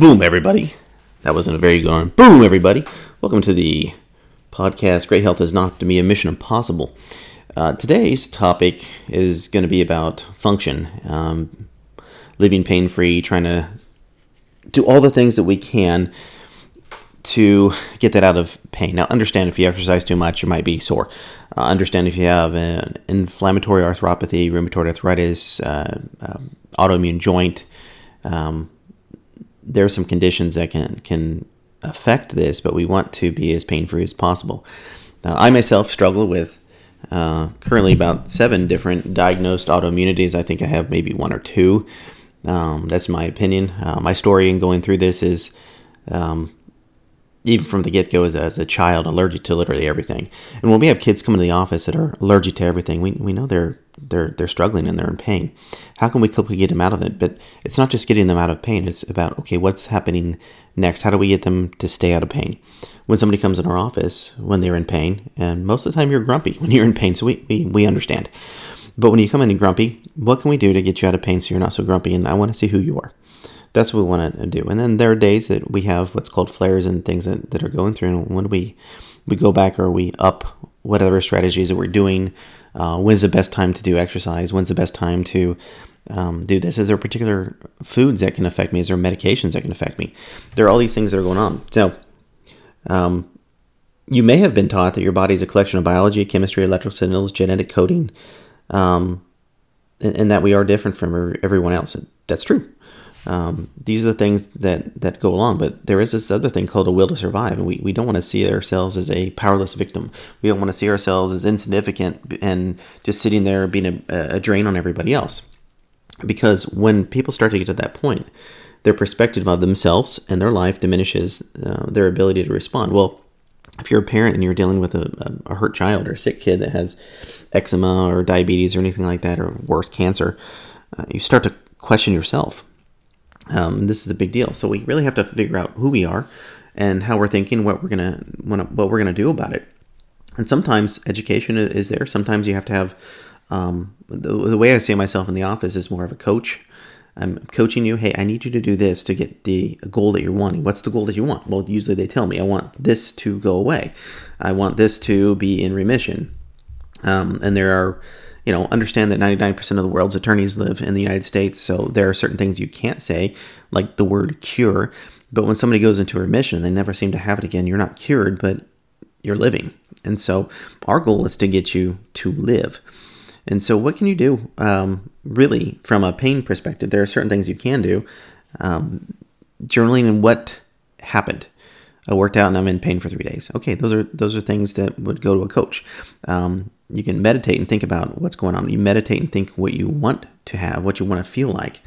Boom, everybody. That wasn't a very good one. Boom, everybody. Welcome to the podcast. Great health is not to Me a mission impossible. Uh, today's topic is going to be about function, um, living pain free, trying to do all the things that we can to get that out of pain. Now, understand if you exercise too much, you might be sore. Uh, understand if you have an inflammatory arthropathy, rheumatoid arthritis, uh, um, autoimmune joint. Um, there are some conditions that can can affect this, but we want to be as pain free as possible. Now, I myself struggle with uh, currently about seven different diagnosed autoimmunities. I think I have maybe one or two. Um, that's my opinion. Uh, my story in going through this is um, even from the get go as, as a child, allergic to literally everything. And when we have kids come into the office that are allergic to everything, we, we know they're they're they're struggling and they're in pain. How can we quickly get them out of it? But it's not just getting them out of pain. It's about okay, what's happening next? How do we get them to stay out of pain? When somebody comes in our office when they're in pain, and most of the time you're grumpy when you're in pain, so we, we, we understand. But when you come in grumpy, what can we do to get you out of pain so you're not so grumpy? And I want to see who you are. That's what we want to do. And then there are days that we have what's called flares and things that, that are going through. And when we we go back or we up whatever strategies that we're doing, uh, when's the best time to do exercise? When's the best time to um, do this? Is there particular foods that can affect me? Is there medications that can affect me? There are all these things that are going on. So, um, you may have been taught that your body is a collection of biology, chemistry, electrical signals, genetic coding, um, and, and, that we are different from everyone else. And That's true. Um, these are the things that, that go along, but there is this other thing called a will to survive, and we, we don't want to see ourselves as a powerless victim. We don't want to see ourselves as insignificant and just sitting there being a, a drain on everybody else. Because when people start to get to that point, their perspective of themselves and their life diminishes uh, their ability to respond. Well, if you're a parent and you're dealing with a, a, hurt child or a sick kid that has eczema or diabetes or anything like that, or worse, cancer, uh, you start to question yourself um, this is a big deal. So we really have to figure out who we are and how we're thinking, what we're gonna what we're gonna do about it. And sometimes education is there. Sometimes you have to have um, the, the, way I see myself in the office is more of a coach. I'm coaching you. Hey, I need you to do this to get the goal that you're wanting. What's the goal that you want? Well, usually they tell me I want this to go away. I want this to be in remission. Um, and there are you know, understand that 99% of the world's attorneys live in the United States, so there are certain things you can't say, like the word cure. But when somebody goes into remission and they never seem to have it again, you're not cured, but you're living. And so our goal is to get you to live. And so, what can you do? Um, really, from a pain perspective, there are certain things you can do. Um, journaling and what happened. I worked out and I'm in pain for three days. Okay, those are those are things that would go to a coach. Um, you can meditate and think about what's going on. You meditate and think what you want to have, what you want to feel like.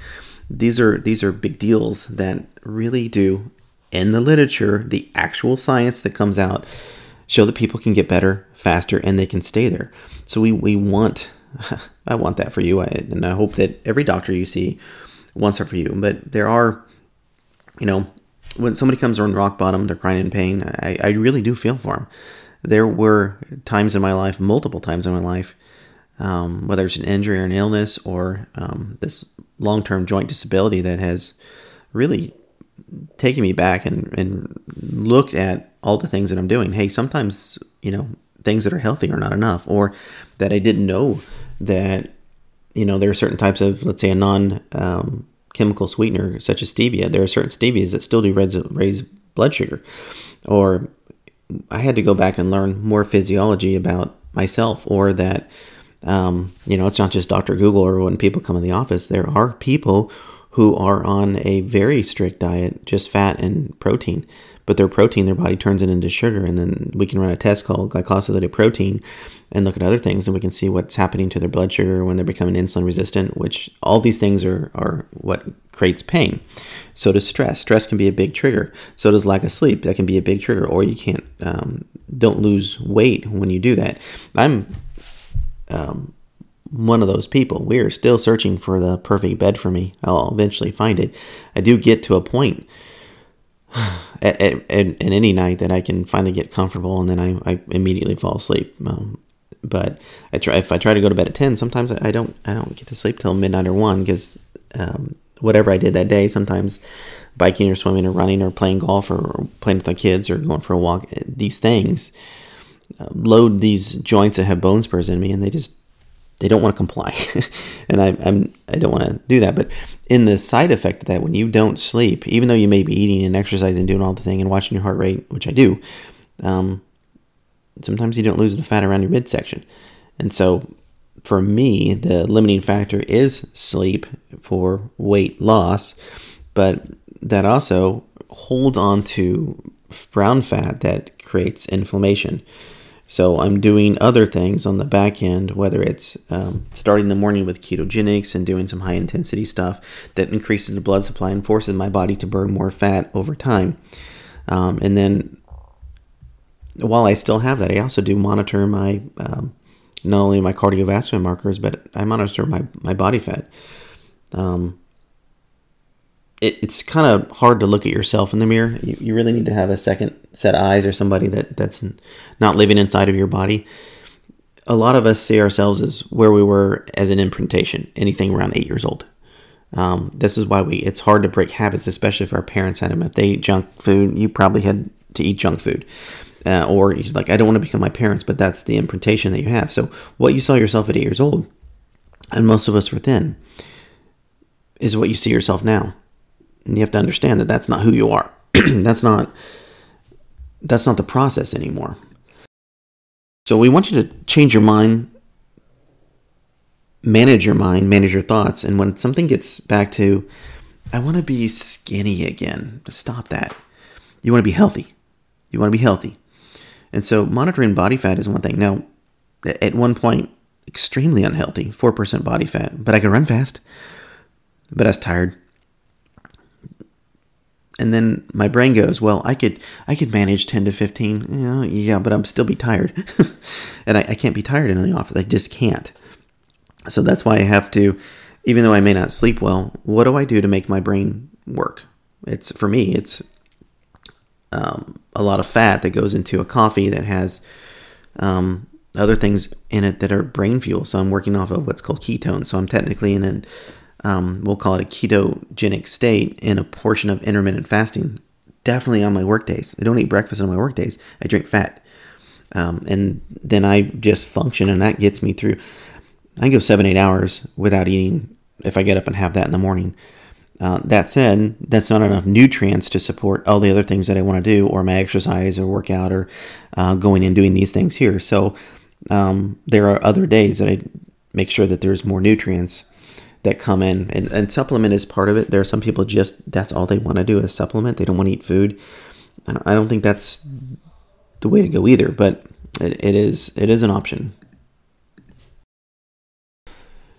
These are these are big deals that really do in the literature, the actual science that comes out show that people can get better faster and they can stay there. So we we want I want that for you, I, and I hope that every doctor you see wants that for you. But there are, you know, when somebody comes on rock bottom, they're crying in pain. I, I really do feel for them there were times in my life, multiple times in my life, um, whether it's an injury or an illness or um, this long term joint disability that has really taken me back and, and looked at all the things that I'm doing. Hey, sometimes, you know, things that are healthy are not enough, or that I didn't know that, you know, there are certain types of, let's say, a non um, chemical sweetener such as stevia. There are certain stevias that still do raise, raise blood sugar, or I had to go back and learn more physiology about myself, or that um, you know it's not just Dr. Google or when people come in the office. There are people who are on a very strict diet, just fat and protein. But their protein, their body turns it into sugar, and then we can run a test called glycosylated protein and look at other things, and we can see what's happening to their blood sugar when they're becoming insulin resistant. Which all these things are are what creates pain. So does stress. Stress can be a big trigger. So does lack of sleep. That can be a big trigger. Or you can't um, don't lose weight when you do that. I'm um, one of those people. We are still searching for the perfect bed for me. I'll eventually find it. I do get to a point at, at, at, any night that I can finally get comfortable, and then I, I immediately fall asleep. Um, but I try if I try to go to bed at ten, sometimes I, don't I don't get to sleep till midnight or one because um, whatever I did that day. Sometimes biking or swimming or running or playing golf or playing with my kids or going for a walk. These things uh, load these joints that have bone spurs in me, and they just they don't want to comply, and I, I'm I don't want to do that. But in the side effect of that, when you don't sleep, even though you may be eating and exercising, and doing all the thing, and watching your heart rate, which I do, um, sometimes you don't lose the fat around your midsection, and so for me, the limiting factor is sleep for weight loss, but that also holds on to brown fat that creates inflammation. So I'm doing other things on the back end, whether it's um, starting the morning with ketogenics and doing some high intensity stuff that increases the blood supply and forces my body to burn more fat over time. Um, and then while I still have that, I also do monitor my um, not only my cardiovascular markers, but I monitor my, my body fat. Um, it, it's kind of hard to look at yourself in the mirror. You, you really need to have a second set of eyes or somebody that, that's not living inside of your body. A lot of us see ourselves as where we were as an imprintation, anything around eight years old. Um, this is why we it's hard to break habits, especially if our parents had them. If they eat junk food, you probably had to eat junk food uh, or like I don't want to become my parents, but that's the imprintation that you have. So what you saw yourself at eight years old, and most of us were then, is what you see yourself now. And you have to understand that that's not who you are. that's not that's not the process anymore. So we want you to change your mind, manage your mind, manage your thoughts, and when something gets back to I want to be skinny again, stop that. You want to be healthy. You want to be healthy. And so monitoring body fat is one thing. Now, at one point, extremely unhealthy, 4% body fat, but I could run fast, but I was tired. And then my brain goes, well, I could I could manage 10 to 15. Yeah, but I'm still be tired. and I, I can't be tired in the office. I just can't. So that's why I have to, even though I may not sleep well, what do I do to make my brain work? It's for me, it's um, a lot of fat that goes into a coffee that has um, other things in it that are brain fuel. So I'm working off of what's called ketones. So I'm technically in an, um, we'll call it a ketogenic state in a portion of intermittent fasting. Definitely on my work days. I don't eat breakfast on my work days. I drink fat. Um, and then I just function, and that gets me through. I can go seven, eight hours without eating if I get up and have that in the morning. Uh, that said, that's not enough nutrients to support all the other things that I want to do, or my exercise, or workout, or uh, going and doing these things here. So um, there are other days that I make sure that there's more nutrients that come in, and, and supplement is part of it. There are some people just that's all they want to do is supplement. They don't want to eat food. I don't think that's the way to go either, but it, it is it is an option.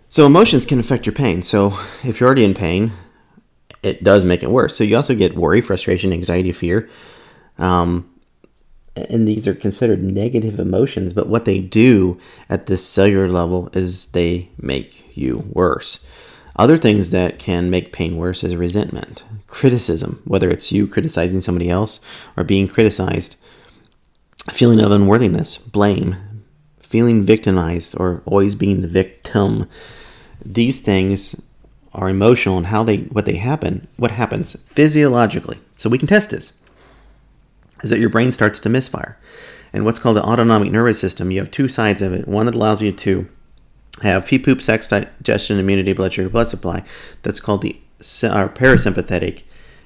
So emotions can affect your pain. So if you're already in pain, it does make it worse. So you also get worry, frustration, anxiety, fear. Um, and these are considered negative emotions, but what they do at this cellular level is they make you worse. Other things that can make pain worse is resentment, criticism, whether it's you criticizing somebody else or being criticized, feeling of unworthiness, blame, feeling victimized or always being the victim. These things are emotional and how they what they happen, what happens physiologically. So we can test this. Is that your brain starts to misfire. And what's called the autonomic nervous system, you have two sides of it. One that allows you to have pee poop, sex, digestion, immunity, blood sugar, blood supply. That's called the our parasympathetic.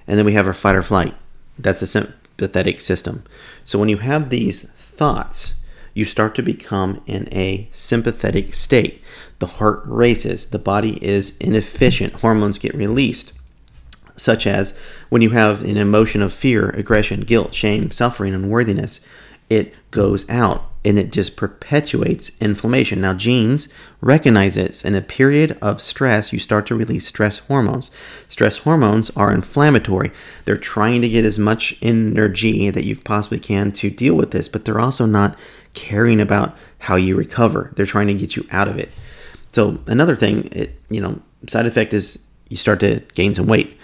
And then we have our fight or flight. That's the sympathetic system. So when you have these thoughts, you start to become in a sympathetic state. The heart races, the body is inefficient, hormones get released, such as when you have an emotion of fear, aggression, guilt, shame, suffering, unworthiness, it goes out and it just perpetuates inflammation. Now, genes recognize this. In a period of stress, you start to release stress hormones. Stress hormones are inflammatory. They're trying to get as much energy that you possibly can to deal with this, but they're also not caring about how you recover. They're trying to get you out of it. So another thing, it you know, side effect is you start to gain some weight.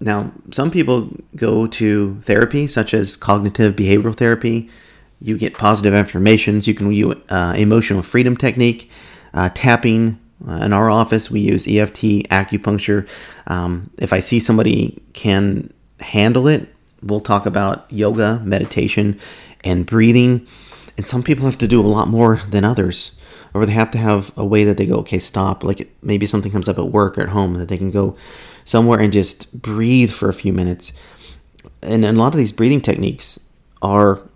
Now, some people go to therapy, such as cognitive behavioral therapy. You get positive affirmations. You can use uh, emotional freedom technique, uh, tapping, Uh, in our office, we use EFT, acupuncture. Um, if I see somebody can handle it, we'll talk about yoga, meditation, and breathing. And some people have to do a lot more than others, or they have to have a way that they go, okay, stop. Like maybe something comes up at work or at home that they can go somewhere and just breathe for a few minutes. And a lot of these breathing techniques are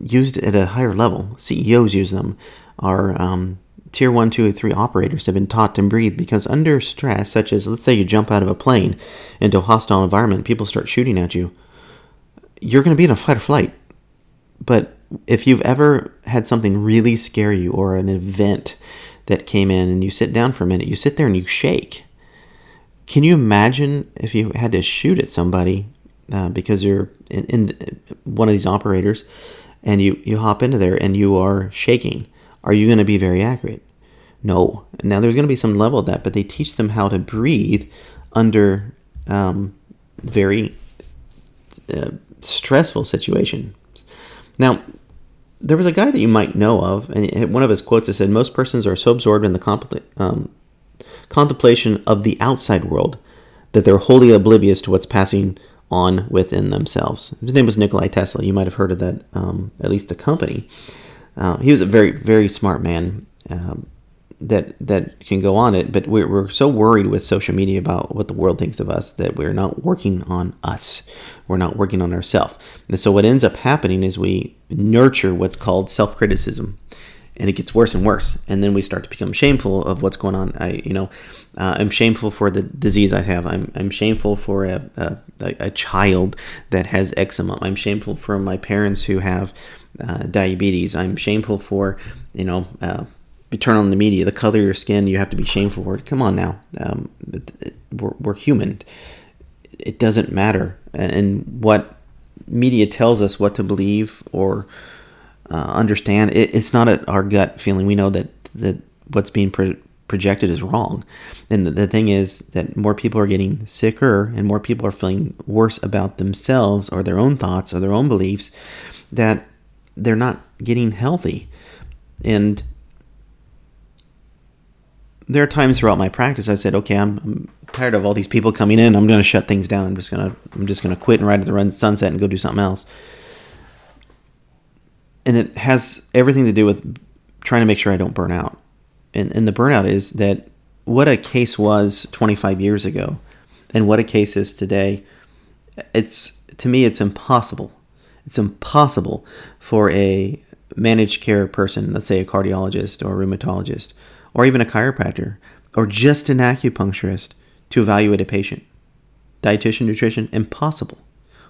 used at a higher level. CEOs use them. Our um, tier three operators have been taught to breathe because under stress, such as let's say you jump out of a plane into a hostile environment, people start shooting at you. You're going to be in a fight or flight. But if you've ever had something really scare you or an event that came in and you sit down for a minute, you sit there and you shake. Can you imagine if you had to shoot at somebody uh, because you're in, in, one of these operators and you, you hop into there and you are shaking? Are you going to be very accurate? No. Now, there's going to be some level of that, but they teach them how to breathe under um, very uh, stressful situations. Now, there was a guy that you might know of, and one of his quotes said, Most persons are so absorbed in the compl- um, contemplation of the outside world that they're wholly oblivious to what's passing on within themselves. His name was Nikolai Tesla. You might have heard of that, um, at least the company. Uh, he was a very, very smart man. Um, that that can go on it, but we're, we're so worried with social media about what the world thinks of us that we're not working on us. We're not working on ourselves. And so what ends up happening is we nurture what's called self-criticism, and it gets worse and worse. And then we start to become shameful of what's going on. I, you know, uh, I'm shameful for the disease I have. I'm, I'm shameful for a, a, a child that has eczema. I'm shameful for my parents who have uh, diabetes. I'm shameful for, you know, uh, you turn on the media, the color of your skin, you have to be shameful for it. Come on now, um, we're, we're human. It doesn't matter, and what media tells us what to believe or uh, understand, it, it's not a, our gut feeling. We know that that what's being pro- projected is wrong, and the, the thing is that more people are getting sicker, and more people are feeling worse about themselves or their own thoughts or their own beliefs. That they're not getting healthy, and there are times throughout my practice I've said, okay, I'm, I'm tired of all these people coming in. I'm going to shut things down. I'm just going to I'm just going to quit and ride at the run sunset and go do something else. And it has everything to do with trying to make sure I don't burn out. And and the burnout is that what a case was 25 years ago and what a case is today. It's to me it's impossible. It's impossible for a managed care person, let's say a cardiologist or a rheumatologist or even a chiropractor, or just an acupuncturist to evaluate a patient. Dietitian, nutrition, impossible.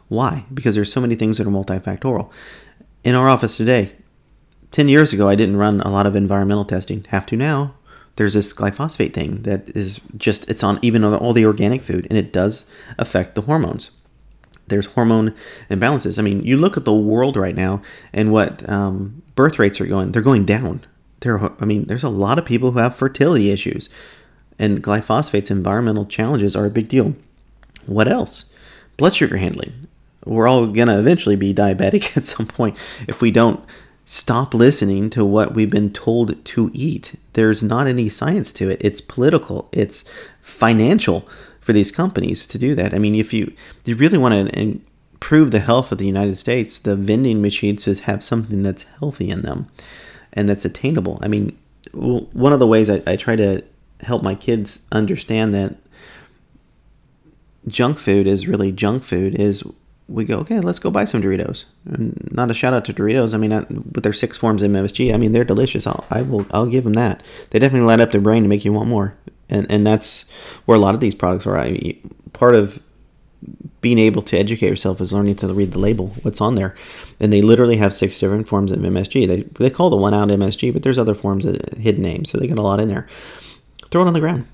Why? Because there's so many things that are multifactorial. In our office today, 10 years ago, I didn't run a lot of environmental testing. Have to now. There's this glyphosate thing that is just, it's on even on all the organic food, and it does affect the hormones. There's hormone imbalances. I mean, you look at the world right now and what um, birth rates are going, they're going down there are, I mean, there's a lot of people who have fertility issues, and glyphosate's environmental challenges are a big deal. What else? Blood sugar handling. We're all going to eventually be diabetic at some point if we don't stop listening to what we've been told to eat. There's not any science to it. It's political, it's financial for these companies to do that. I mean, if you, if you really want to improve the health of the United States, the vending machines should have something that's healthy in them and that's attainable. I mean, one of the ways I, I try to help my kids understand that junk food is really junk food is we go, okay, let's go buy some Doritos. And not a shout out to Doritos. I mean, with their six forms of MSG, I mean, they're delicious. I'll, I will, I'll give them that. They definitely light up their brain to make you want more. And, and that's where a lot of these products are. I, mean, part of being able to educate yourself is learning to read the label, what's on there. And they literally have six different forms of MSG. They, they call the one out MSG, but there's other forms of hidden names, so they got a lot in there. Throw it on the ground.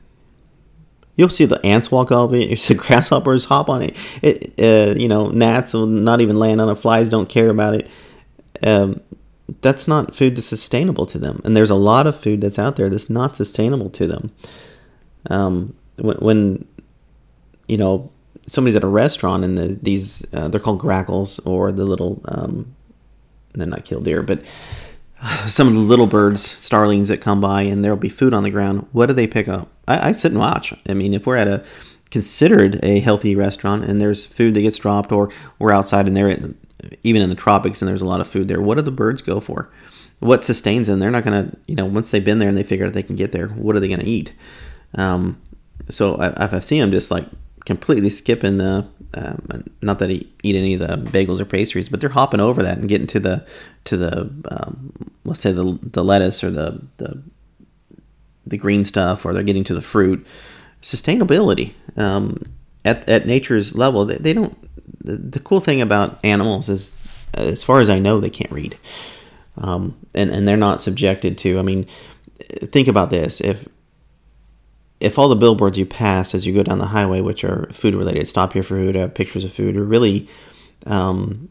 You'll see the ants walk over it. You see grasshoppers hop on it. it uh, you know, gnats will not even land on it. Flies don't care about it. Um, that's not food that's sustainable to them. And there's a lot of food that's out there that's not sustainable to them. Um, when, when you know somebody's at a restaurant and the, these uh, they're called grackles or the little um, they're not killdeer, but some of the little birds, starlings that come by, and there'll be food on the ground. What do they pick up? I, I sit and watch. I mean, if we're at a considered a healthy restaurant and there's food that gets dropped, or we're outside and they're even in the tropics and there's a lot of food there, what do the birds go for? What sustains them? They're not going to, you know, once they've been there and they figure out they can get there, what are they going to eat? Um, so I, I've seen them just like completely skipping the um, not that I eat any of the bagels or pastries, but they're hopping over that and getting to the to the um, let's say the the lettuce or the the the green stuff, or they're getting to the fruit. Sustainability um, at at nature's level, they, they don't. The, the, cool thing about animals is, as far as I know, they can't read, um, and and they're not subjected to. I mean, think about this: if if all the billboards you pass as you go down the highway, which are food related, stop here for food, have pictures of food, are really um,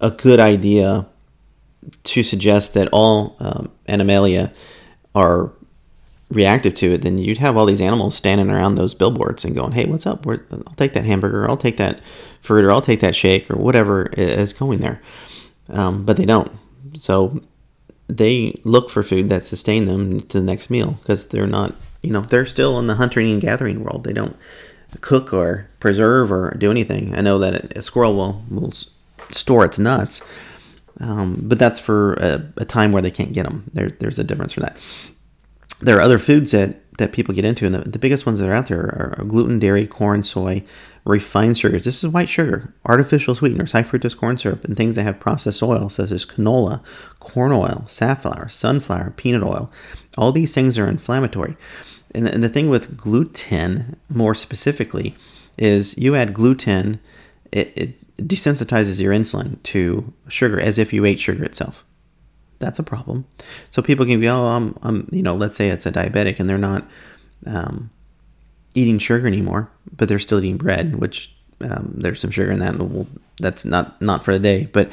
a good idea to suggest that all um, animalia are reactive to it, then you'd have all these animals standing around those billboards and going, "Hey, what's up? I'll take that hamburger. I'll take that fruit, or I'll take that shake, or whatever is going there." Um, but they don't. So they look for food that sustain them to the next meal because they're not you know, they're still in the hunting and gathering world. They don't cook or preserve or do anything. I know that a squirrel will, will store its nuts, um, but that's for a, a, time where they can't get them. There, there's a difference for that. There are other foods that, that people get into, and the, the biggest ones that are out there are, are gluten, dairy, corn, soy, refined sugars. This is white sugar, artificial sweeteners, high fructose corn syrup, and things that have processed oil, such as canola, corn oil, safflower, sunflower, peanut oil. All these things are inflammatory. And the, and the thing with gluten, more specifically, is you add gluten, it, it desensitizes your insulin to sugar as if you ate sugar itself. That's a problem. So people can be, oh, I'm, I'm you know, let's say it's a diabetic and they're not um, eating sugar anymore, but they're still eating bread, which um, there's some sugar in that. We'll, that's not not for the day, but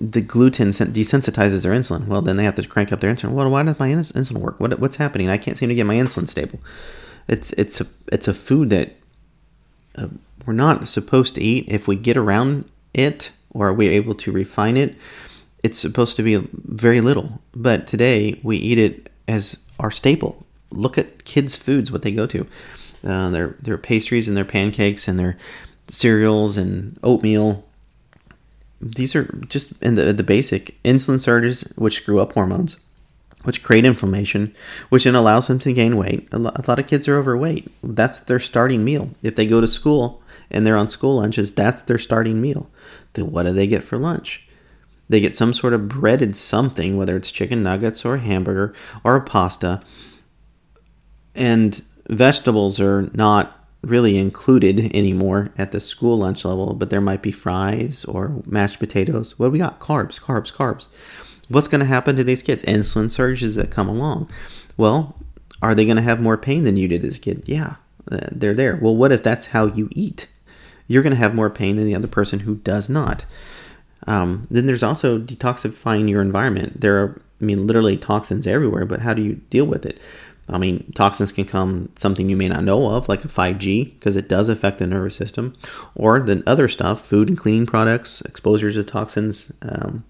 the gluten desensitizes their insulin. Well, then they have to crank up their insulin. Well, why does my insulin work? What, what's happening? I can't seem to get my insulin stable. It's it's a it's a food that uh, we're not supposed to eat. If we get around it or we're able to refine it, it's supposed to be very little. But today we eat it as our staple. Look at kids' foods, what they go to. Uh, their their pastries and their pancakes and their cereals and oatmeal these are just in the, the basic insulin surges, which screw up hormones, which create inflammation, which then allows them to gain weight. A lot, a lot of kids are overweight. That's their starting meal. If they go to school and they're on school lunches, that's their starting meal. Then what do they get for lunch? They get some sort of breaded something, whether it's chicken nuggets or a hamburger or a pasta. And vegetables are not really included anymore at the school lunch level, but there might be fries or mashed potatoes. What do we got? Carbs, carbs, carbs. What's going to happen to these kids? Insulin surges that come along. Well, are they going to have more pain than you did as a kid? Yeah, uh, they're there. Well, what if that's how you eat? You're going to have more pain than the other person who does not. Um, then there's also detoxifying your environment. There are, I mean, literally toxins everywhere, but how do you deal with it? I mean, toxins can come something you may not know of, like a 5G, because it does affect the nervous system, or the other stuff, food and cleaning products, exposures to toxins um,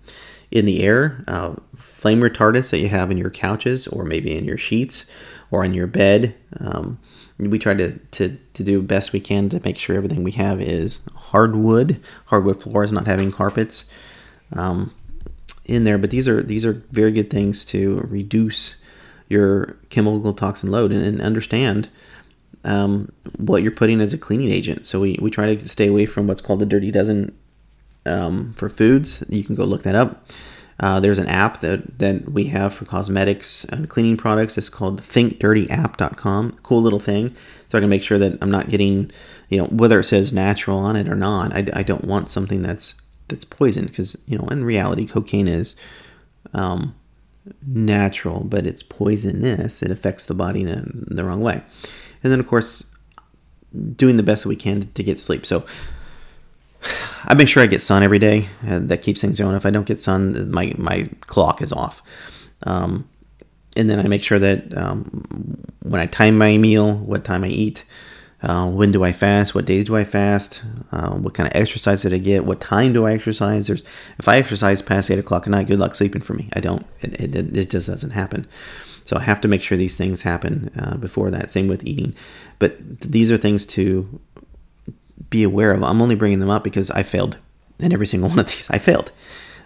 in the air, uh, flame retardants that you have in your couches, or maybe in your sheets, or in your bed. Um, we try to, to, to do best we can to make sure everything we have is hardwood, hardwood floors, not having carpets um, in there. But these are these are very good things to reduce your chemical toxin load and, and understand um, what you're putting as a cleaning agent. So we, we try to stay away from what's called the dirty dozen um, for foods. You can go look that up. Uh, there's an app that, that we have for cosmetics and cleaning products. It's called thinkdirtyapp.com. Cool little thing. So I can make sure that I'm not getting, you know, whether it says natural on it or not. I, I don't want something that's that's poison because, you know, in reality, cocaine is um, natural, but it's poisonous. It affects the body in the wrong way. And then, of course, doing the best that we can to get sleep. So I make sure I get sun every day. And that keeps things going. If I don't get sun, my my clock is off. Um, and then I make sure that um, when I time my meal, what time I eat, Uh, when do I fast? What days do I fast? Uh, what kind of exercise did I get? What time do I exercise? There's if I exercise past eight o'clock at night, good luck sleeping for me. I don't. It, it, it just doesn't happen. So I have to make sure these things happen uh, before that. Same with eating, but these are things to be aware of. I'm only bringing them up because I failed in every single one of these. I failed.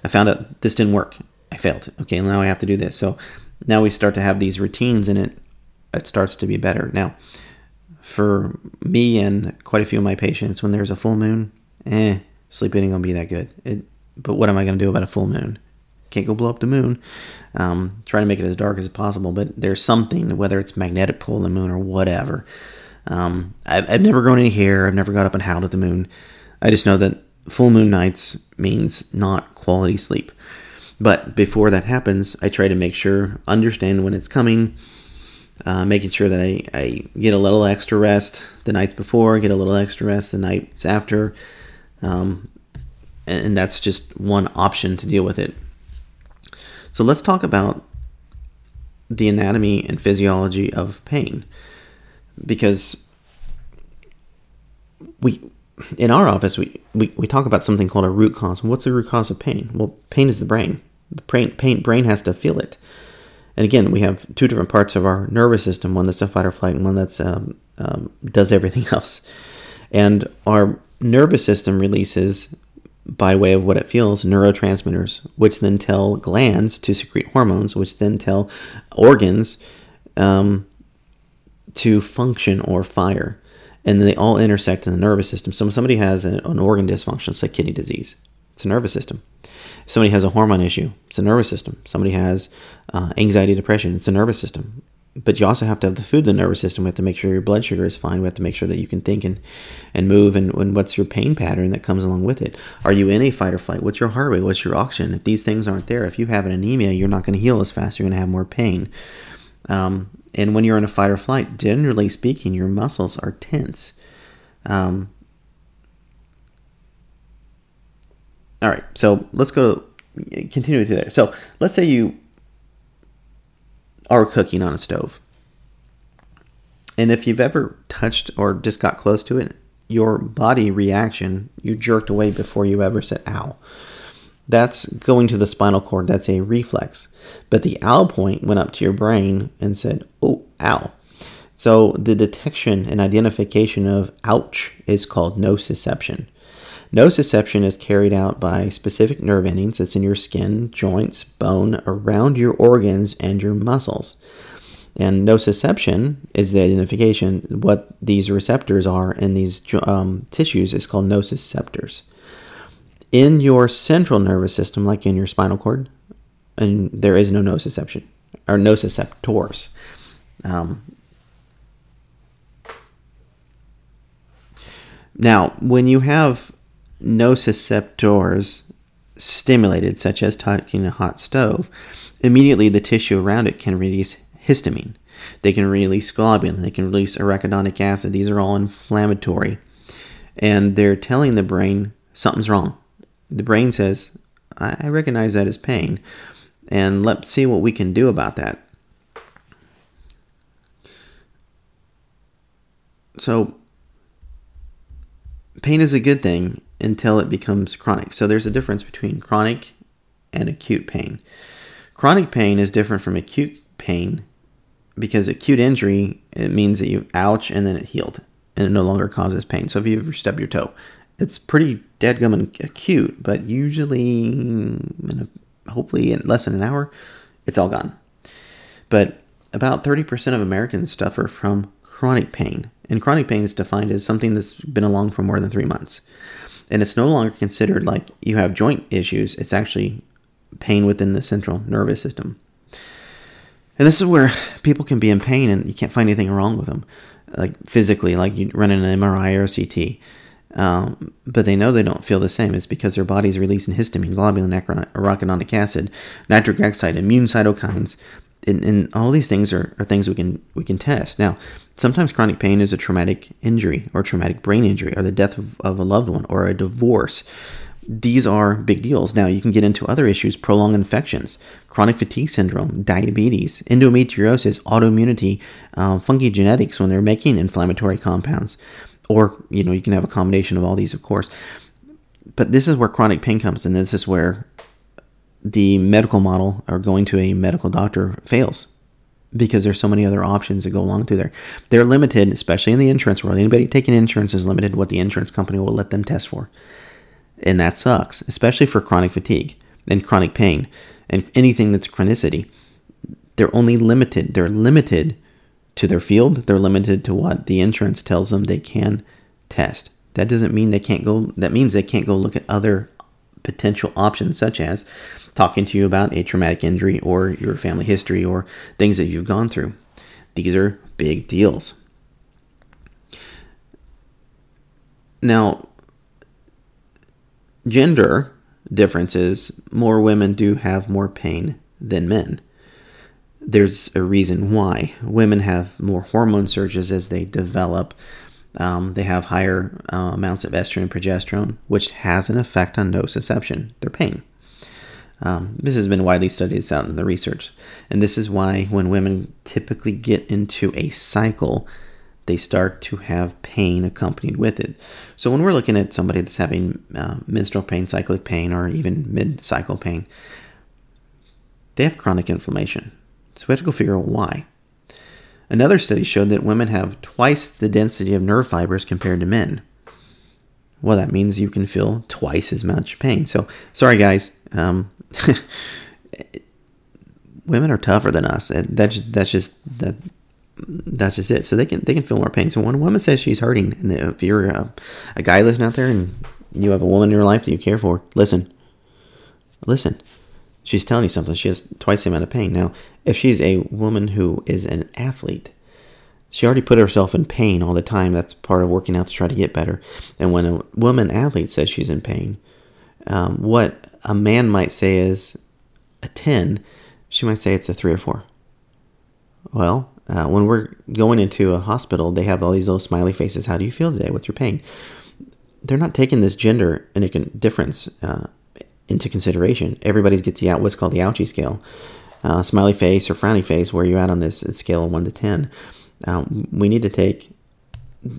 I found out this didn't work. I failed. Okay, now I have to do this. So now we start to have these routines, and it it starts to be better. Now, for me and quite a few of my patients, when there's a full moon, eh, sleep ain't gonna be that good. It, but what am I gonna do about a full moon? Can't go blow up the moon. Um, try to make it as dark as possible, but there's something, whether it's magnetic pull of the moon or whatever. Um, I've, I've never grown any hair. I've never got up and howled at the moon. I just know that full moon nights means not quality sleep. But before that happens, I try to make sure, understand when it's coming, uh, making sure that I, I get a little extra rest the nights before, get a little extra rest the nights after. Um, and, and that's just one option to deal with it. So let's talk about the anatomy and physiology of pain. Because we in our office we, we, we talk about something called a root cause. What's the root cause of pain? Well, pain is the brain. The brain, pain, brain has to feel it. And again, we have two different parts of our nervous system: one that's a fight or flight, and one that's um, um, does everything else. And our nervous system releases, by way of what it feels, neurotransmitters, which then tell glands to secrete hormones, which then tell organs um, to function or fire. And they all intersect in the nervous system. So, when somebody has an organ dysfunction, it's like kidney disease, it's a nervous system. Somebody has a hormone issue, it's a nervous system. Somebody has uh, anxiety, depression, it's a nervous system. But you also have to have the food the nervous system. We have to make sure your blood sugar is fine. We have to make sure that you can think and, and move. And, and what's your pain pattern that comes along with it? Are you in a fight or flight? What's your heart rate? What's your oxygen? If these things aren't there, if you have an anemia, you're not going to heal as fast. You're going to have more pain. Um, and when you're in a fight or flight, generally speaking, your muscles are tense. Um, all right, so let's go to continue to there. So let's say you are cooking on a stove. And if you've ever touched or just got close to it, your body reaction, you jerked away before you ever said ow. That's going to the spinal cord. That's a reflex. But the ow point went up to your brain and said, oh, ow. So the detection and identification of ouch is called nociception. Nociception is carried out by specific nerve endings that's in your skin, joints, bone, around your organs, and your muscles. And nociception is the identification. What these receptors are in these um, tissues is called nociceptors. In your central nervous system, like in your spinal cord, and there is no nociception or nociceptors. Um, now, when you have nociceptors stimulated, such as touching a hot stove, immediately the tissue around it can release histamine. They can release globulin. They can release arachidonic acid. These are all inflammatory. And they're telling the brain something's wrong. The brain says, I recognize that as pain. And let's see what we can do about that. So, pain is a good thing until it becomes chronic. So there's a difference between chronic and acute pain. Chronic pain is different from acute pain because acute injury it means that you ouch and then it healed and it no longer causes pain. So if you ever stub your toe, it's pretty deadgum and acute, but usually, hopefully in less than an hour, it's all gone. But about 30% of Americans suffer from chronic pain, and chronic pain is defined as something that's been along for more than three months and it's no longer considered like you have joint issues. It's actually pain within the central nervous system. And this is where people can be in pain and you can't find anything wrong with them, like physically, like you run an MRI or CT. Um, but they know they don't feel the same. It's because their body's releasing histamine, globulin, arachidonic acid, nitric oxide, immune cytokines, and, and all these things are, are things we can we can test. Now, sometimes chronic pain is a traumatic injury or traumatic brain injury or the death of, of a loved one or a divorce. these are big deals. Now, you can get into other issues prolonged infections, chronic fatigue syndrome, diabetes, endometriosis, autoimmunity, uh, funky genetics when they're making inflammatory compounds. Or, you know, you can have a combination of all these, of course. But this is where chronic pain comes and This is where the medical model or going to a medical doctor fails because there's so many other options that go along through there. They're limited, especially in the insurance world. Anybody taking insurance is limited what the insurance company will let them test for. And that sucks, especially for chronic fatigue and chronic pain and anything that's chronicity. They're only limited. They're limited to their field. They're limited to what the insurance tells them they can test. That doesn't mean they can't go that means they can't go look at other potential options such as talking to you about a traumatic injury or your family history or things that you've gone through. These are big deals. Now, gender differences, more women do have more pain than men. There's a reason why. Women have more hormone surges as they develop. Um, they have higher uh, amounts of estrogen and progesterone, which has an effect on nociception, their pain. Um, this has been widely studied out in the research. And this is why when women typically get into a cycle, they start to have pain accompanied with it. So when we're looking at somebody that's having uh, menstrual pain, cyclic pain, or even mid cycle pain, they have chronic inflammation. So we have to go figure out why. Another study showed that women have twice the density of nerve fibers compared to men. Well, that means you can feel twice as much pain. So, sorry guys, um, women are tougher than us. That's that's just that that's just it. So they can they can feel more pain. So when a woman says she's hurting, and if you're a, a guy listening out there and you have a woman in your life that you care for, listen, listen. She's telling you something. She has twice the amount of pain. Now, if she's a woman who is an athlete, she already put herself in pain all the time. That's part of working out to try to get better. And when a woman athlete says she's in pain, um, what a man might say is a 10, she might say it's a 3 or 4. Well, uh, when we're going into a hospital, they have all these little smiley faces. How do you feel today? What's your pain? They're not taking this gender and difference uh, into consideration. Everybody gets the out what's called the ouchie scale, uh, smiley face or frowny face. Where you're at on this scale of one to ten? Um, we need to take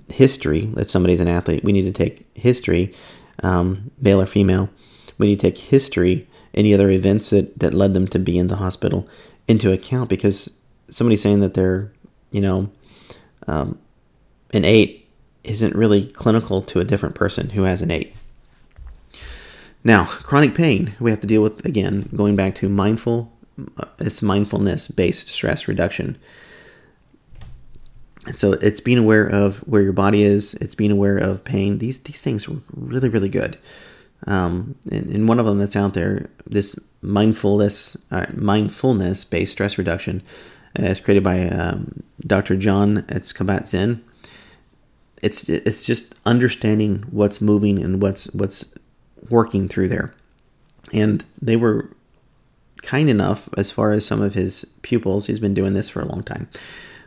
history. If somebody's an athlete, we need to take history, um, male or female, we need to take history, any other events that, that led them to be in the hospital into account because somebody saying that they're, you know, um, an eight isn't really clinical to a different person who has an eight. Now, chronic pain, we have to deal with again, going back to mindful, it's mindfulness based stress reduction. And so it's being aware of where your body is, it's being aware of pain. These these things are really, really good. Um, and, and, one of them that's out there, this mindfulness, uh, mindfulness-based stress reduction, uh, is created by um, Dr. Jon at Kabat-Zinn. It's it's just understanding what's moving and what's what's working through there, and they were kind enough as far as some of his pupils. He's been doing this for a long time,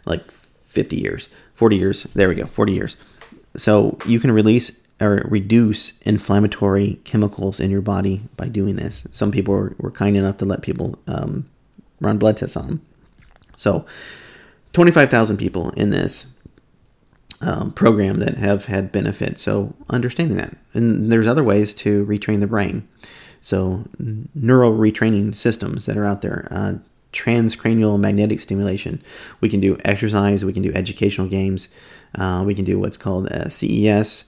like 50 years, 40 years. There we go, 40 years. So you can release or reduce inflammatory chemicals in your body by doing this. Some people were, were kind enough to let people um, run blood tests on them. So, 25,000 people in this um, program that have had benefit. So, understanding that. And there's other ways to retrain the brain. So, neural retraining systems that are out there. Uh, transcranial magnetic stimulation. We can do exercise, we can do educational games, uh, we can do what's called uh, CES,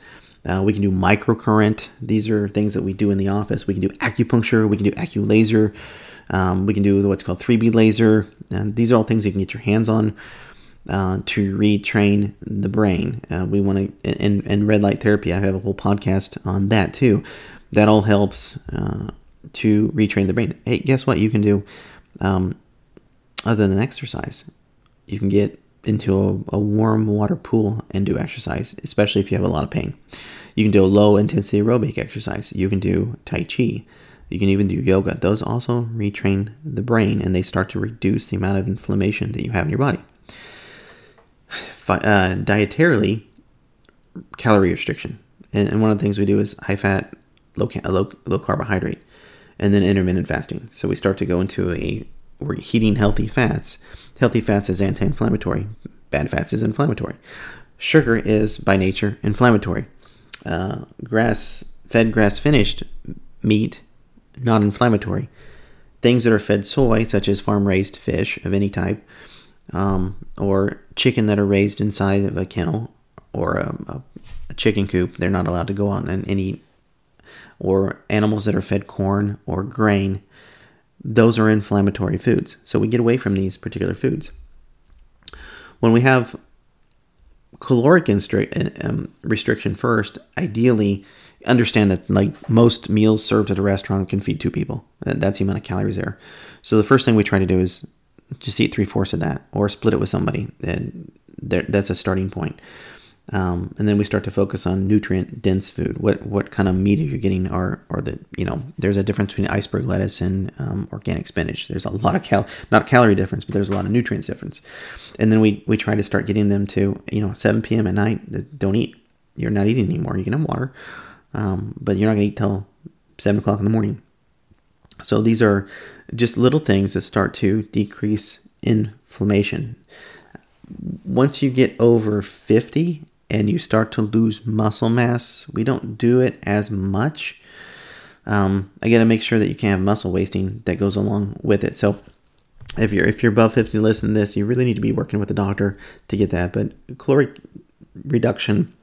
uh, we can do microcurrent. These are things that we do in the office. We can do acupuncture. We can do aculaser. Um, we can do what's called 3B laser. And these are all things you can get your hands on uh, to retrain the brain. Uh, we want to, and, and red light therapy, I have a whole podcast on that too. That all helps uh, to retrain the brain. Hey, guess what? You can do um, other than exercise. You can get into a, a, warm water pool and do exercise, especially if you have a lot of pain. You can do a low intensity aerobic exercise. You can do Tai Chi. You can even do yoga. Those also retrain the brain and they start to reduce the amount of inflammation that you have in your body. Uh, dietarily, calorie restriction. And, and, one of the things we do is high fat, low, low, low carbohydrate, and then intermittent fasting. So we start to go into a we're heating healthy fats. Healthy fats is anti-inflammatory. Bad fats is inflammatory. Sugar is by nature inflammatory. Uh, grass-fed, grass-finished meat not inflammatory. Things that are fed soy, such as farm-raised fish of any type, um, or chicken that are raised inside of a kennel or a, a, a chicken coop, they're not allowed to go and eat. Or animals that are fed corn or grain, those are inflammatory foods. So we get away from these particular foods. When we have caloric um, restriction first, ideally, understand that like most meals served at a restaurant can feed two people. That's the amount of calories there. So the first thing we try to do is just eat three fourths of that, or split it with somebody. And that's a starting point. Um, and then we start to focus on nutrient dense food. What what kind of meat are you getting? Or or the you know there's a difference between iceberg lettuce and um, organic spinach. There's a lot of cal not calorie difference, but there's a lot of nutrients difference. And then we we try to start getting them to you know 7 p.m. at night. Don't eat. You're not eating anymore. You can have water, um, but you're not gonna eat till seven o'clock in the morning. So these are just little things that start to decrease inflammation. Once you get over 50 and you start to lose muscle mass, we don't do it as much. Um, I got to make sure that you can't have muscle wasting that goes along with it. So if you're if you're above 50 listen to this, you really need to be working with a doctor to get that. But caloric reduction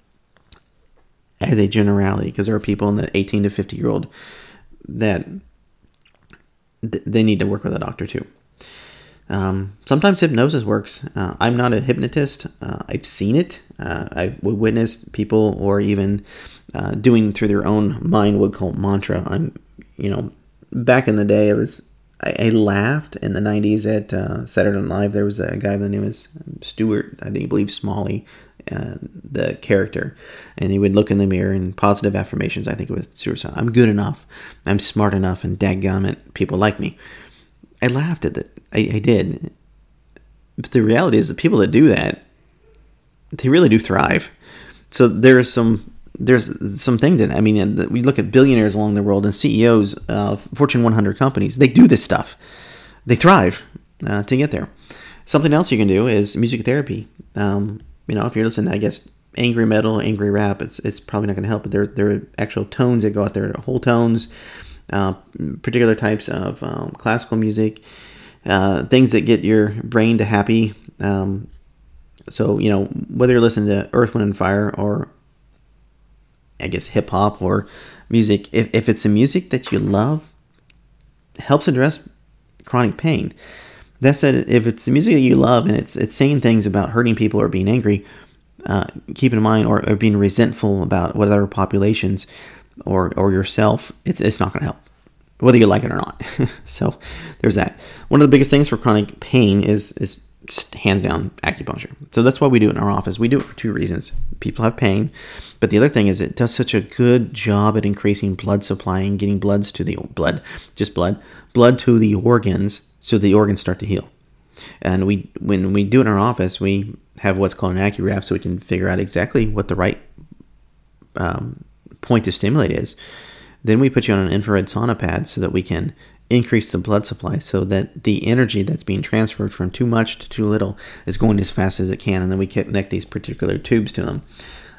as a generality, because there are people in the 18 to 50 year old that th- they need to work with a doctor too. Um, sometimes hypnosis works. Uh, I'm not a hypnotist. Uh, I've seen it. Uh, I've witnessed people, or even uh, doing through their own mind, would call mantra. I'm, you know, back in the day, it was. I, I laughed in the '90s at uh, Saturday Night Live. There was a guy by the name of Stuart. I think, believe Smalley, uh, the character, and he would look in the mirror and positive affirmations. I think it was suicide. I'm good enough. I'm smart enough, and dadgummit, people like me. I laughed at it. I, I did. But the reality is, the people that do that, they really do thrive. So there's some there's something that I mean, we look at billionaires along the world and CEOs of Fortune 100 companies. They do this stuff. They thrive uh, to get there. Something else you can do is music therapy. Um, you know, if you're listening, I guess angry metal, angry rap, it's it's probably not going to help. But there there are actual tones that go out there, whole tones, uh, particular types of um, classical music, uh, things that get your brain to happy. Um, so you know whether you're listening to Earth, Wind, and Fire or I guess hip hop or music, if if it's a music that you love, helps address chronic pain. That said, if it's the music that you love and it's it's saying things about hurting people or being angry, uh, keep in mind or, or being resentful about what other populations or or yourself, it's it's not going to help, whether you like it or not. so there's that. One of the biggest things for chronic pain is is hands down acupuncture. So that's why we do it in our office. We do it for two reasons. People have pain, but the other thing is it does such a good job at increasing blood supply and getting bloods to the blood, just blood, blood to the organs so the organs start to heal. And we, when we do it in our office, we have what's called an AcuGraph, so we can figure out exactly what the right um, point to stimulate is. Then we put you on an infrared sauna pad so that we can increase the blood supply so that the energy that's being transferred from too much to too little is going as fast as it can. And then we connect these particular tubes to them.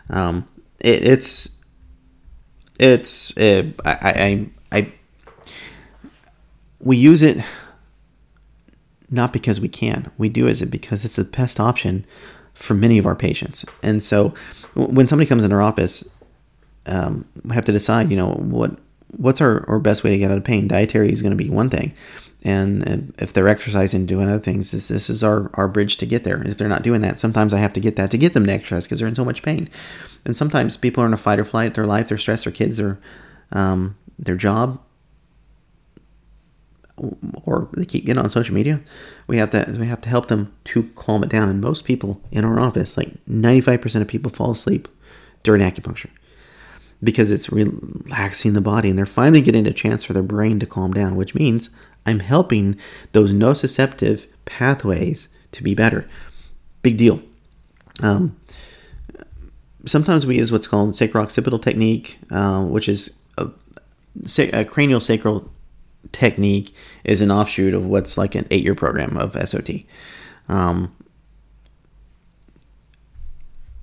Um, it, it's, it's, uh, I, I, I, we use it not because we can. We do it because it's the best option for many of our patients. And so when somebody comes in our office, um, have to decide, you know, what what's our, our best way to get out of pain. Dietary is going to be one thing. And if they're exercising doing other things, this, this is our, our bridge to get there. And if they're not doing that, sometimes I have to get that to get them to exercise because they're in so much pain. And sometimes people are in a fight or flight, their life, their stress, their kids, their, um, their job, or they keep getting on social media, we have to we have to help them to calm it down. And most people in our office, like 95% of people fall asleep during acupuncture because it's relaxing the body and they're finally getting a chance for their brain to calm down, which means I'm helping those nociceptive pathways to be better. Big deal. Um, sometimes we use what's called sacro-occipital technique, uh, which is a, a cranial sacral technique is an offshoot of what's like an eight year program of SOT. Um,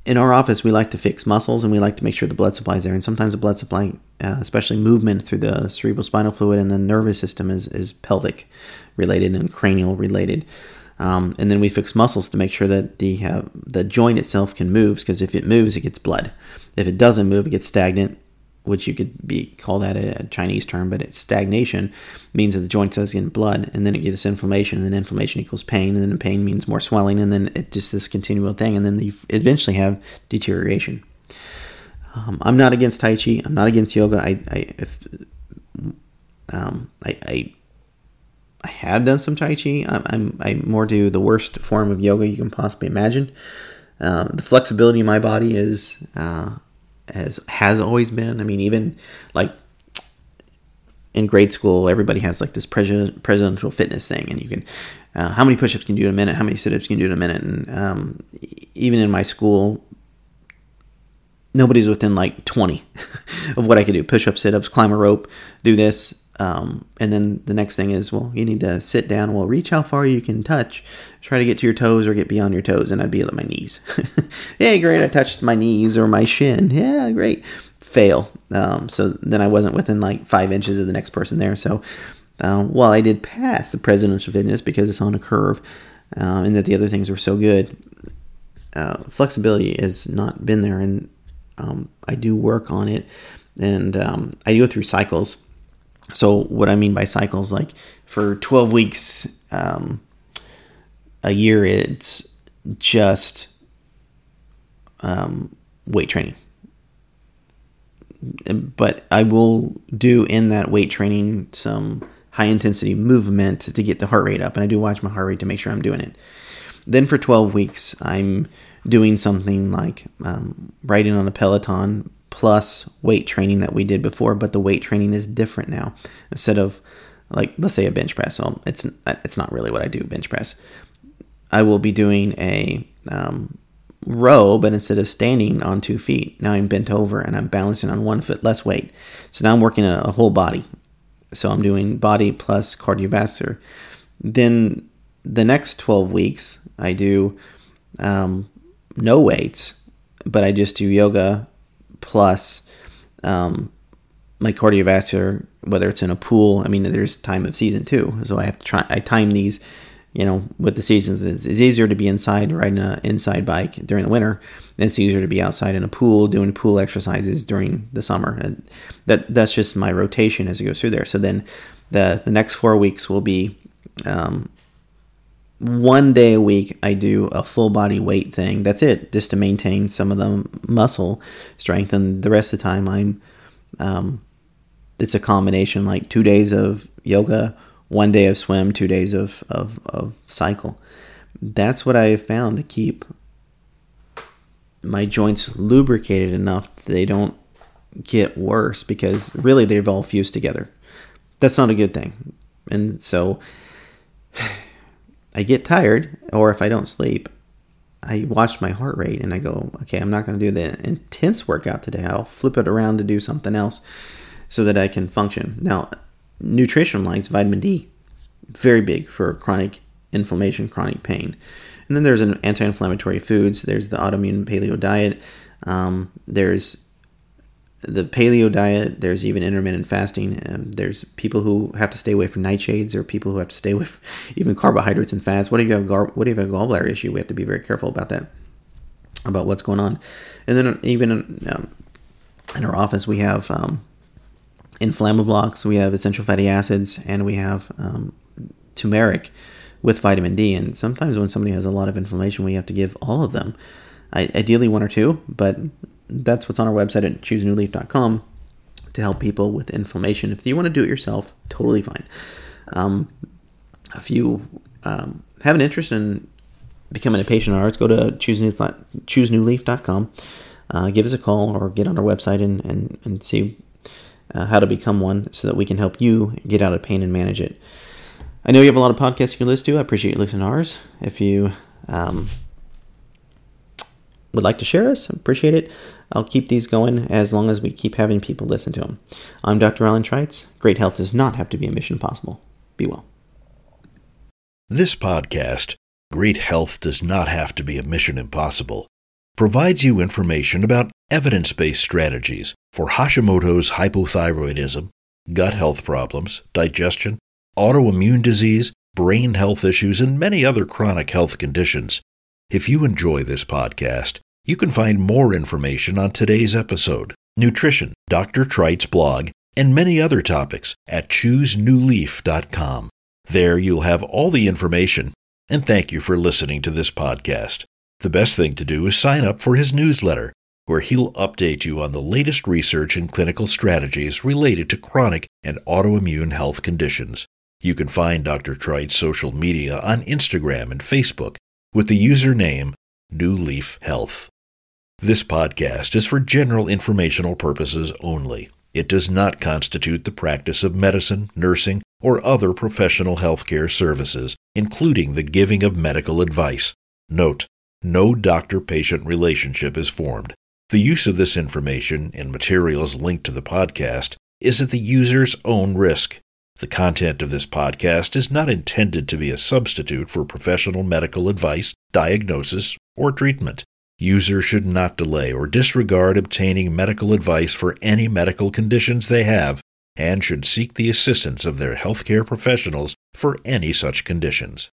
in our office, we like to fix muscles and we like to make sure the blood supply is there. And sometimes the blood supply, uh, especially movement through the cerebral spinal fluid and the nervous system, is, is pelvic related and cranial related. Um, and then we fix muscles to make sure that the uh, the joint itself can move because if it moves, it gets blood. If it doesn't move, it gets stagnant which you could be call that a, Chinese term, but it's stagnation means that the joint does get blood, and then it gets inflammation, and then inflammation equals pain, and then the pain means more swelling, and then it just this continual thing, and then you eventually have deterioration. Um, I'm not against Tai Chi. I'm not against yoga. I, I if um, I, I I have done some Tai Chi. I'm, I'm I more do the worst form of yoga you can possibly imagine. Uh, the flexibility in my body is uh, has has always been. I mean, even like in grade school, everybody has like this president, presidential fitness thing, and you can uh, how many push-ups can you do in a minute, how many sit-ups can you do in a minute, and um, even in my school, nobody's within like twenty of what I could do: push-ups, sit-ups, climb a rope, do this. Um, and then the next thing is, well, you need to sit down. Well, reach how far you can touch. Try to get to your toes or get beyond your toes. And I'd be at my knees. hey, great. I touched my knees or my shin. Yeah, great. Fail. Um, so then I wasn't within like five inches of the next person there. So uh, while I did pass the presidential fitness because it's on a curve uh, and that the other things were so good, uh, flexibility has not been there. And um, I do work on it. And um, I go through cycles so what I mean by cycles, like for 12 weeks, um, a year, it's just um, weight training. But I will do in that weight training some high intensity movement to get the heart rate up, and I do watch my heart rate to make sure I'm doing it. Then for 12 weeks, I'm doing something like um, riding on a Peloton plus weight training that we did before, but the weight training is different now. Instead of like let's say a bench press, so it's it's not really what I do bench press. I will be doing a um, row, but instead of standing on two feet, now I'm bent over and I'm balancing on one foot, less weight. So now I'm working a, a whole body. So I'm doing body plus cardiovascular. Then the next 12 weeks, I do um, no weights, but I just do yoga plus um, my cardiovascular, whether it's in a pool. I mean, there's time of season too, so I have to try. I time these, you know, with the seasons. It's, it's easier to be inside riding an inside bike during the winter. And it's easier to be outside in a pool doing pool exercises during the summer. And that that's just my rotation as it goes through there. So then the the next four weeks will be um, one day a week I do a full body weight thing. That's it, just to maintain some of the muscle strength. And the rest of the time, I'm um, it's a combination like two days of yoga, one day of swim, two days of of, of cycle. That's what I found to keep my joints lubricated enough that they don't get worse because really they've all fused together. That's not a good thing. And so I get tired, or if I don't sleep, I watch my heart rate and I go, okay, I'm not going to do the intense workout today. I'll flip it around to do something else so that I can function. Now, nutrition likes vitamin D, very big for chronic inflammation, chronic pain. And then there's an anti-inflammatory foods. There's the autoimmune paleo diet. Um, there's the paleo diet, there's even intermittent fasting. There's people who have to stay away from nightshades, or people who have to stay from even carbohydrates and fats. What if you have gar- what if you have a gallbladder issue? We have to be very careful about that, about what's going on. And then even um, in our office, we have um, Inflammablocks, we have essential fatty acids, and we have um, turmeric with vitamin D. And sometimes when somebody has a lot of inflammation, we have to give all of them. I, ideally one or two, but that's what's on our website at choosenewleaf.com to help people with inflammation. If you want to do it yourself, totally fine. Um, if you um, have an interest in becoming a patient of ours, go to choosenewleaf.com. Uh, give us a call or get on our website and, and, and see uh, how to become one so that we can help you get out of pain and manage it. I know you have a lot of podcasts you can listen to. I appreciate you listening to ours. If you um, would like to share us, I appreciate it. I'll keep these going as long as we keep having people listen to them. I'm Dr. Alan Trites. Great health does not have to be a mission possible. Be well. This podcast, Great Health Does Not Have to Be a Mission Impossible, provides you information about evidence based strategies for Hashimoto's hypothyroidism, gut health problems, digestion, autoimmune disease, brain health issues, and many other chronic health conditions. If you enjoy this podcast, you can find more information on today's episode, nutrition, Dr. Trite's blog, and many other topics at choosenewleaf.com. There you'll have all the information, and thank you for listening to this podcast. The best thing to do is sign up for his newsletter, where he'll update you on the latest research and clinical strategies related to chronic and autoimmune health conditions. You can find Dr. Trite's social media on Instagram and Facebook with the username New Leaf Health. This podcast is for general informational purposes only. It does not constitute the practice of medicine, nursing, or other professional healthcare services, including the giving of medical advice. Note, no doctor patient relationship is formed. The use of this information and materials linked to the podcast is at the user's own risk. The content of this podcast is not intended to be a substitute for professional medical advice, diagnosis, or treatment. Users should not delay or disregard obtaining medical advice for any medical conditions they have and should seek the assistance of their healthcare professionals for any such conditions.